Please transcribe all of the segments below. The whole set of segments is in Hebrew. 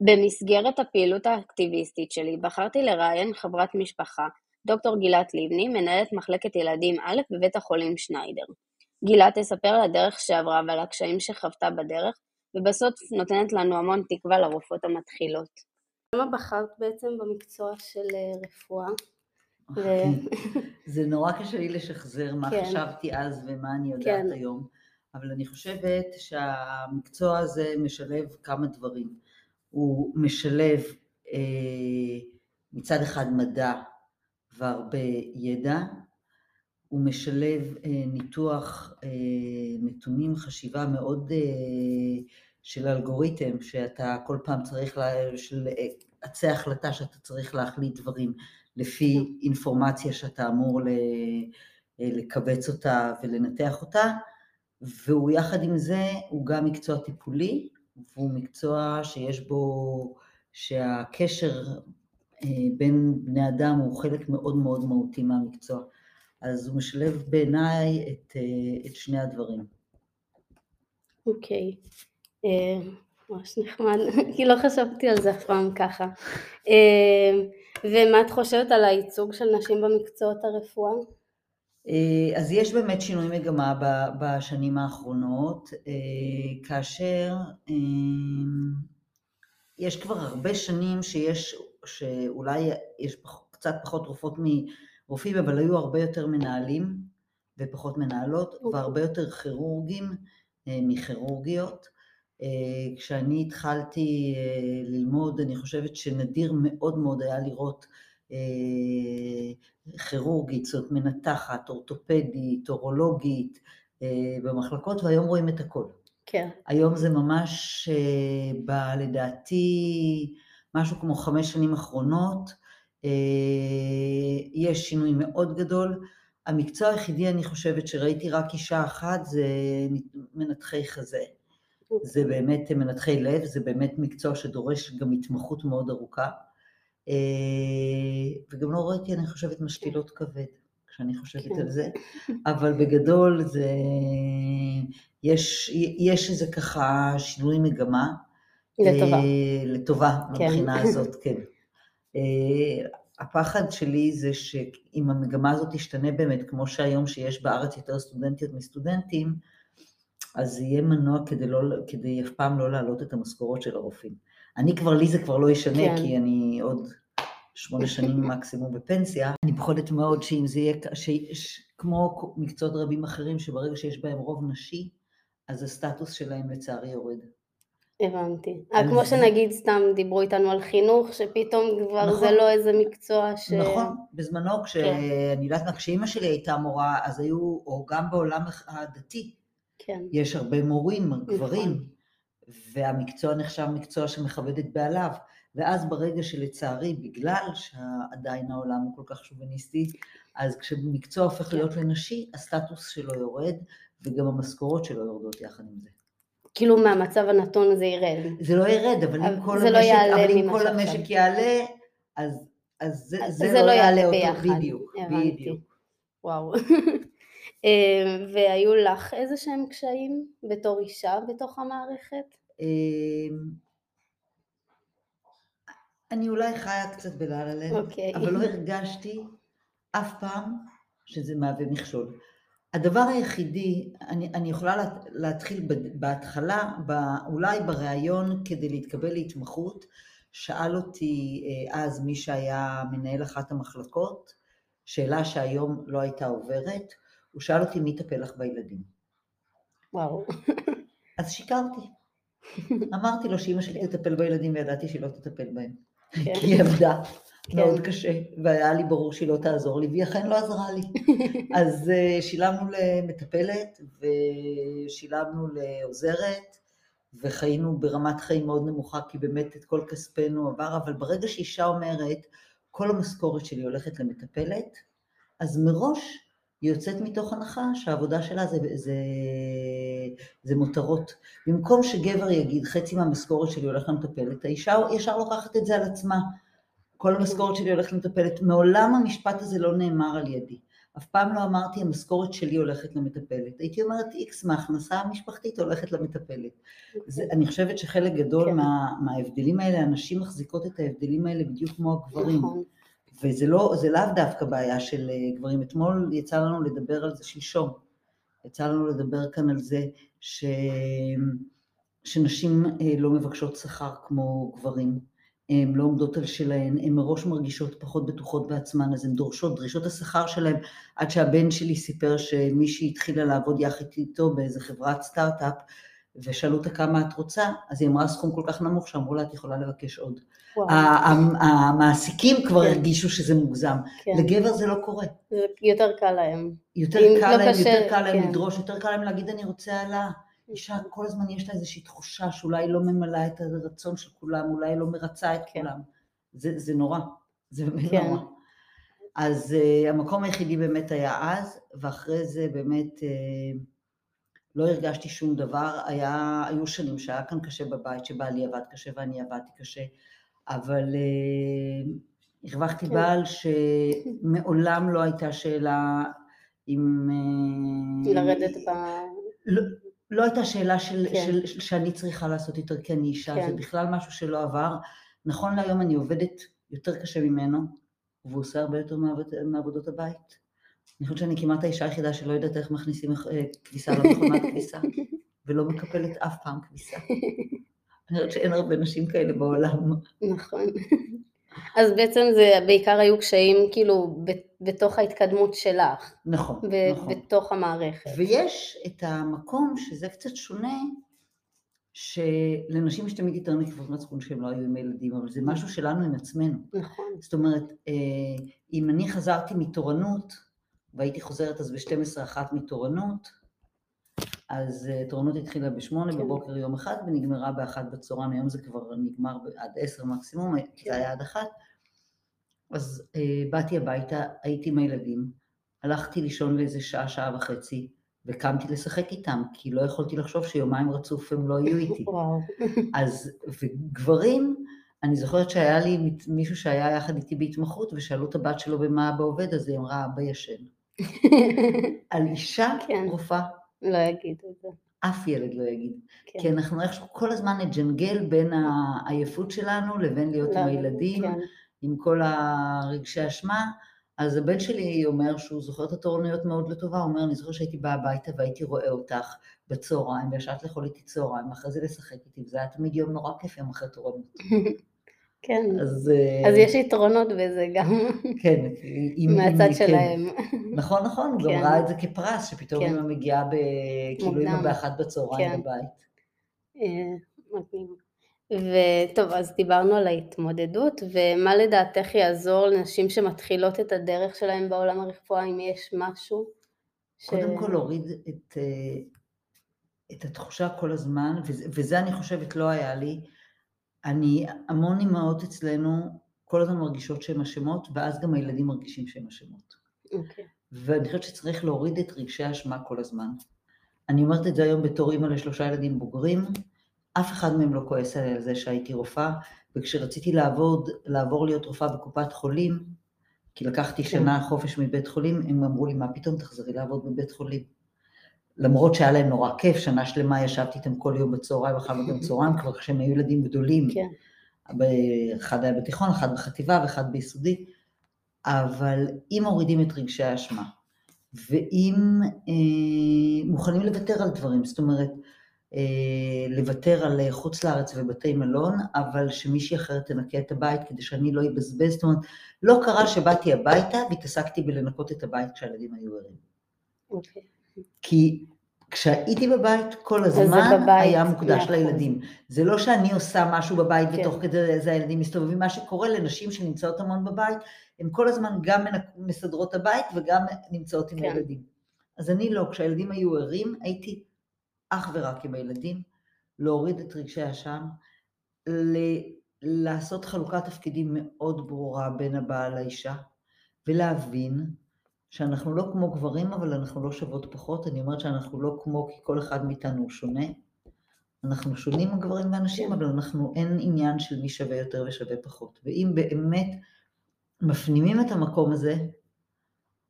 במסגרת הפעילות האקטיביסטית שלי בחרתי לראיין חברת משפחה, דוקטור גילת לבני, מנהלת מחלקת ילדים א' בבית החולים שניידר. גילת תספר על הדרך שעברה ועל הקשיים שחוותה בדרך, ובסוף נותנת לנו המון תקווה לרופאות המתחילות. למה בחרת בעצם במקצוע של אה, רפואה? זה נורא קשה לי לשחזר מה כן. חשבתי אז ומה אני יודעת כן. היום, אבל אני חושבת שהמקצוע הזה משלב כמה דברים. הוא משלב אה, מצד אחד מדע והרבה ידע, הוא משלב אה, ניתוח אה, נתונים, חשיבה מאוד אה, של אלגוריתם, שאתה כל פעם צריך, לה, של עצי החלטה שאתה צריך להחליט דברים לפי אינפורמציה שאתה אמור לקבץ אותה ולנתח אותה, והוא יחד עם זה, הוא גם מקצוע טיפולי, והוא מקצוע שיש בו, שהקשר בין בני אדם הוא חלק מאוד מאוד מהותי מהמקצוע. אז הוא משלב בעיניי את, אה, את שני הדברים. אוקיי, אה, ממש נחמד, כי לא חשבתי על זה אף פעם ככה. אה, ומה את חושבת על הייצוג של נשים במקצועות הרפואה? אז יש באמת שינוי מגמה בשנים האחרונות, כאשר יש כבר הרבה שנים שיש, שאולי יש קצת פחות תרופות רופאים, אבל היו הרבה יותר מנהלים ופחות מנהלות, אוקיי. והרבה יותר כירורגים אה, מכירורגיות. אה, כשאני התחלתי אה, ללמוד, אני חושבת שנדיר מאוד מאוד היה לראות כירורגית, זאת מנתחת, אורתופדית, אורולוגית, במחלקות, והיום רואים את הכל. כן. היום זה ממש, ב, לדעתי, משהו כמו חמש שנים אחרונות, אה, יש שינוי מאוד גדול. המקצוע היחידי, אני חושבת, שראיתי רק אישה אחת, זה מנתחי חזה. זה באמת מנתחי לב, זה באמת מקצוע שדורש גם התמחות מאוד ארוכה. אה, וגם לא ראיתי, אני חושבת, משתילות כבד, כשאני חושבת כן. על זה. אבל בגדול זה... יש, יש איזה ככה שינוי מגמה. לטובה. אה, לטובה, כן. מבחינה הזאת, כן. אה, הפחד שלי זה שאם המגמה הזאת תשתנה באמת, כמו שהיום שיש בארץ יותר סטודנטיות מסטודנטים, אז יהיה מנוע כדי, לא, כדי אף פעם לא להעלות את המשכורות של הרופאים. אני כבר, לי זה כבר לא ישנה, כן. כי אני עוד שמונה שנים מקסימום בפנסיה. אני פוחדת מאוד שאם זה יהיה, ש, ש, כמו מקצועות רבים אחרים, שברגע שיש בהם רוב נשי, אז הסטטוס שלהם לצערי יורד. הבנתי. אז... כמו שנגיד סתם דיברו איתנו על חינוך, שפתאום כבר נכון. זה לא איזה מקצוע ש... נכון, בזמנו כשאני כן. יודעת מה, כשאימא שלי הייתה מורה, אז היו, או גם בעולם הדתי, כן. יש הרבה מורים, גברים, נכון. והמקצוע נחשב מקצוע שמכבד את בעליו. ואז ברגע שלצערי, בגלל שעדיין העולם הוא כל כך שוביניסטי, אז כשמקצוע הופך כן. להיות לנשי, הסטטוס שלו יורד, וגם המשכורות שלו יורדות יחד עם זה. כאילו מהמצב הנתון זה ירד. זה לא ירד, אבל אם כל, לא המשק, אבל אם כל המשק יעלה, אז, אז זה, אז זה, זה לא, לא יעלה אותו, ביחד. בדיוק, הבנתי. בדיוק. וואו. אה, והיו לך איזה שהם קשיים בתור אישה בתוך המערכת? אה, אני אולי חיה קצת בלה אוקיי. אבל לא הרגשתי אף פעם שזה מהווה מכשול. הדבר היחידי, אני, אני יכולה להתחיל בהתחלה, אולי בריאיון כדי להתקבל להתמחות, שאל אותי אה, אז מי שהיה מנהל אחת המחלקות, שאלה שהיום לא הייתה עוברת, הוא שאל אותי מי יטפל לך בילדים. וואו. אז שיקרתי. אמרתי לו שאימא שלי תטפל בילדים וידעתי שהיא לא תטפל בהם. כן. כי היא עבדה. כן. מאוד קשה, והיה לי ברור שהיא לא תעזור לי, והיא אכן לא עזרה לי. אז uh, שילמנו למטפלת, ושילמנו לעוזרת, וחיינו ברמת חיים מאוד נמוכה, כי באמת את כל כספנו עבר, אבל ברגע שאישה אומרת, כל המשכורת שלי הולכת למטפלת, אז מראש היא יוצאת מתוך הנחה שהעבודה שלה זה, זה, זה מותרות. במקום שגבר יגיד חצי מהמשכורת שלי הולך למטפלת, האישה ישר לוקחת את זה על עצמה. כל המשכורת שלי הולכת למטפלת. מעולם המשפט הזה לא נאמר על ידי. אף פעם לא אמרתי המשכורת שלי הולכת למטפלת, הייתי אומרת איקס מההכנסה המשפחתית הולכת למטפלת. זה, אוקיי. אני חושבת שחלק גדול כן. מה, מההבדלים האלה, הנשים מחזיקות את ההבדלים האלה בדיוק כמו הגברים. נכון. וזה לא, לאו דווקא בעיה של אה, גברים. אתמול יצא לנו לדבר על זה שלשום. יצא לנו לדבר כאן על זה ש... שנשים אה, לא מבקשות שכר כמו גברים. הן לא עומדות על שלהן, הן מראש מרגישות פחות בטוחות בעצמן, אז הן דורשות, דרישות השכר שלהן, עד שהבן שלי סיפר שמישהי התחילה לעבוד יחד איתו באיזה חברת סטארט-אפ, ושאלו אותה כמה את רוצה, אז היא אמרה סכום כל כך נמוך שאמרו לה את יכולה לבקש עוד. המעסיקים כבר כן. הרגישו שזה מוגזם, כן. לגבר זה לא קורה. זה יותר קל להם. יותר קל לא להם, קשה, יותר קל להם כן. לדרוש, יותר קל להם להגיד אני רוצה העלאה. אישה כל הזמן יש לה איזושהי תחושה שאולי לא ממלאה את הרצון של כולם, אולי לא מרצה את כן. כולם. זה, זה נורא, זה באמת כן. נורא. אז uh, המקום היחידי באמת היה אז, ואחרי זה באמת uh, לא הרגשתי שום דבר. היה, היו שנים שהיה כאן קשה בבית, שבעלי עבד קשה ואני עבדתי קשה, אבל uh, הרווחתי כן. בעל שמעולם לא הייתה שאלה אם... לרדת ב... לא, לא הייתה שאלה של, כן. של, של, שאני צריכה לעשות יותר כי אני אישה, כן. זה בכלל משהו שלא עבר. נכון להיום אני עובדת יותר קשה ממנו, והוא עושה הרבה יותר מעבוד, מעבודות הבית. אני חושבת שאני כמעט האישה היחידה שלא יודעת איך מכניסים אה, כביסה למכונת כביסה, ולא מקפלת אף פעם כביסה. אני חושבת שאין הרבה נשים כאלה בעולם. נכון. אז בעצם זה בעיקר היו קשיים כאילו בתוך ההתקדמות שלך. נכון, ב- נכון. בתוך המערכת. ויש את המקום שזה קצת שונה, שלנשים יש תמיד יותר נקבות מצפון שהם לא היו עם הילדים, אבל זה משהו שלנו עם עצמנו. נכון. זאת אומרת, אה, אם אני חזרתי מתורנות, והייתי חוזרת אז ב-12 אחת מתורנות, אז uh, תורנות התחילה בשמונה כן. בבוקר יום אחד ונגמרה באחת בצהריים, היום זה כבר נגמר עד עשר מקסימום, כן. זה היה עד אחת. אז uh, באתי הביתה, הייתי עם הילדים, הלכתי לישון לאיזה שעה, שעה וחצי, וקמתי לשחק איתם, כי לא יכולתי לחשוב שיומיים רצוף הם לא יהיו איתי. אז, וגברים, אני זוכרת שהיה לי מישהו שהיה יחד איתי בהתמחות, ושאלו את הבת שלו במה אבא עובד, אז היא אמרה, אבא ישן. על אישה כן. רופאה לא יגיד את זה. אף ילד לא יגיד. כן. כי אנחנו איכשהו כל הזמן נג'נגל בין העייפות שלנו לבין להיות לא, עם הילדים, כן. עם כל הרגשי אשמה. אז הבן שלי אומר שהוא זוכר את התורנויות מאוד לטובה, הוא אומר, אני זוכר שהייתי באה הביתה והייתי רואה אותך בצהריים, וישבת לאכול איתי צהריים, ואחרי זה לשחק איתי, וזה היה תמיד יום נורא כיף יום אחרי תורנות. כן, אז, אז יש יתרונות בזה גם, כן, עם, מהצד עם, שלהם. כן. נכון, נכון, כן. גם ראה את זה כפרס, שפתאום כן. אמא מגיעה, ב, כאילו אמא באחת בצהריים כן. בבית. אה, מדהים. וטוב, אז דיברנו על ההתמודדות, ומה לדעתך יעזור לנשים שמתחילות את הדרך שלהן בעולם הרפואה, אם יש משהו? קודם ש... כל להוריד את, אה, את התחושה כל הזמן, וזה, וזה אני חושבת לא היה לי, אני, המון אימהות אצלנו כל הזמן מרגישות שהן אשמות, ואז גם הילדים מרגישים שהן אשמות. אוקיי. Okay. ואני חושבת שצריך להוריד את רגשי האשמה כל הזמן. אני אומרת את זה היום בתור אימא לשלושה ילדים בוגרים, אף אחד מהם לא כועס עליי על זה שהייתי רופאה, וכשרציתי לעבוד, לעבור להיות רופאה בקופת חולים, כי לקחתי כן. שנה חופש מבית חולים, הם אמרו לי, מה פתאום תחזרי לעבוד בבית חולים? למרות שהיה להם נורא כיף, שנה שלמה ישבתי איתם כל יום בצהריים, אכלנו גם צהריים, כבר כשהם היו ילדים גדולים. כן. אחד היה בתיכון, אחד בחטיבה ואחד ביסודי, אבל אם מורידים את רגשי האשמה, ואם אה, מוכנים לוותר על דברים, זאת אומרת, אה, לוותר על חוץ לארץ ובתי מלון, אבל שמישהי אחרת תנקה את הבית כדי שאני לא אבזבז, זאת אומרת, לא קרה שבאתי הביתה והתעסקתי בלנקות את הבית כשהילדים היו ערים. אוקיי. כי כשהייתי בבית, כל הזמן בבית, היה מוקדש נכון. לילדים. זה לא שאני עושה משהו בבית כן. ותוך כדי זה הילדים מסתובבים. מה שקורה לנשים שנמצאות המון בבית, הן כל הזמן גם מסדרות הבית וגם נמצאות עם כן. הילדים. אז אני לא, כשהילדים היו ערים, הייתי אך ורק עם הילדים, להוריד את רגשי האשם, ל- לעשות חלוקת תפקידים מאוד ברורה בין הבעל לאישה, ולהבין שאנחנו לא כמו גברים, אבל אנחנו לא שוות פחות. אני אומרת שאנחנו לא כמו, כי כל אחד מאיתנו הוא שונה. אנחנו שונים הגברים והנשים, אבל אנחנו, אין עניין של מי שווה יותר ושווה פחות. ואם באמת מפנימים את המקום הזה,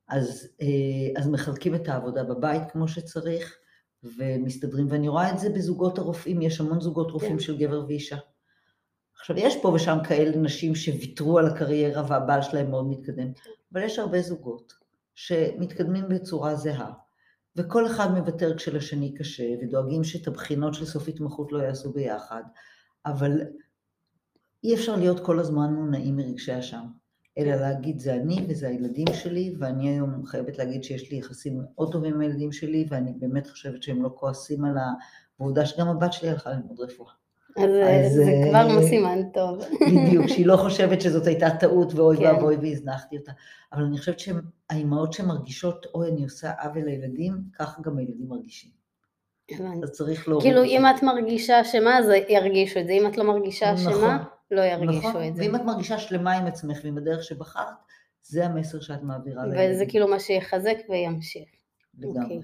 אז, אה, אז מחלקים את העבודה בבית כמו שצריך, ומסתדרים, ואני רואה את זה בזוגות הרופאים, יש המון זוגות רופאים. של גבר ואישה. עכשיו, יש פה ושם כאלה נשים שוויתרו על הקריירה והבעל שלהם מאוד מתקדם, אבל יש הרבה זוגות שמתקדמים בצורה זהה, וכל אחד מוותר כשלשני קשה, ודואגים שאת הבחינות של סוף התמחות לא יעשו ביחד, אבל אי אפשר להיות כל הזמן מונעים מרגשי אשם, אלא להגיד זה אני וזה הילדים שלי, ואני היום חייבת להגיד שיש לי יחסים מאוד טובים עם הילדים שלי, ואני באמת חושבת שהם לא כועסים על העובדה שגם הבת שלי הלכה ללמוד רפואה. אז, זה כבר סימן טוב. בדיוק, שהיא לא חושבת שזאת הייתה טעות ואוי כן. ואבוי והזנחתי אותה. אבל אני חושבת שהאימהות שמרגישות, אוי, אני עושה עוול לילדים, ככה גם הילדים מרגישים. אז צריך להוריד כאילו, אם את מרגישה אשמה, אז ירגישו את זה. אם את לא מרגישה אשמה, נכון, לא ירגישו נכון. את זה. ואם את מרגישה שלמה עם עצמך ועם הדרך שבחרת, זה המסר שאת מעבירה לילדים. וזה כאילו מה שיחזק וימשיך. לגמרי.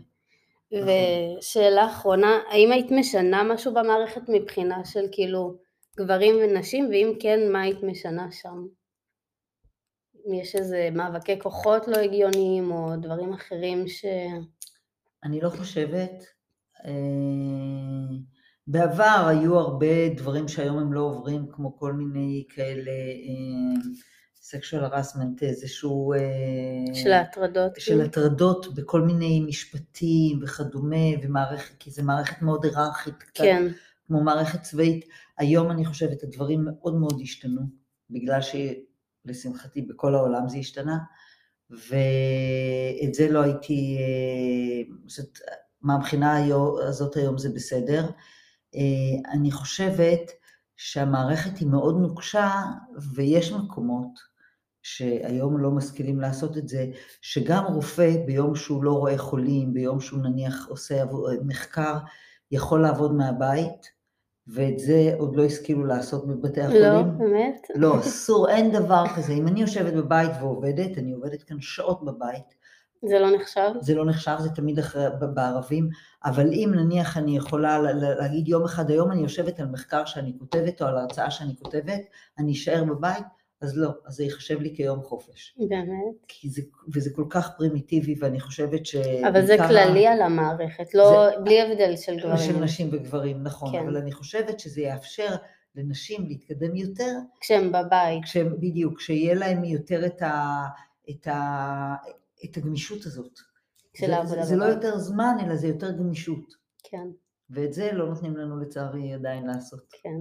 אוקיי. ושאלה אחרונה, האם היית משנה משהו במערכת מבחינה של כאילו גברים ונשים, ואם כן, מה היית משנה שם? יש איזה מאבקי כוחות לא הגיוניים, או דברים אחרים ש... אני לא חושבת. אה, בעבר היו הרבה דברים שהיום הם לא עוברים, כמו כל מיני כאלה sexual harassment, איזשהו... אה, של ההטרדות. של כן. הטרדות בכל מיני משפטים וכדומה, ומערכת, כי זו מערכת מאוד היררכית, כן. כמו מערכת צבאית. היום אני חושבת הדברים מאוד מאוד השתנו, בגלל שלשמחתי בכל העולם זה השתנה, ואת זה לא הייתי, זאת, אה, מהבחינה הזאת היום זה בסדר. אה, אני חושבת שהמערכת היא מאוד נוקשה ויש מקומות שהיום לא משכילים לעשות את זה, שגם רופא ביום שהוא לא רואה חולים, ביום שהוא נניח עושה מחקר, יכול לעבוד מהבית, ואת זה עוד לא השכילו לעשות בבתי לא, החולים. לא, באמת? לא, אסור, אין דבר כזה. אם אני יושבת בבית ועובדת, אני עובדת כאן שעות בבית. זה לא נחשב? זה לא נחשב, זה תמיד אחרי, בערבים, אבל אם נניח אני יכולה להגיד יום אחד, היום אני יושבת על מחקר שאני כותבת או על הרצאה שאני כותבת, אני אשאר בבית, אז לא, אז זה ייחשב לי כיום חופש. באמת? כי זה, וזה כל כך פרימיטיבי, ואני חושבת ש... אבל זה כללי על המערכת, לא, זה, בלי הבדל של גברים. של נשים וגברים, נכון, כן. אבל אני חושבת שזה יאפשר לנשים להתקדם יותר. כשהם בבית. כשהם, בדיוק, שיהיה להם יותר את, ה, את, ה, את הגמישות הזאת. של העבודה בבית. זה לא יותר זמן, אלא זה יותר גמישות. כן. ואת זה לא נותנים לנו לצערי עדיין לעשות. כן.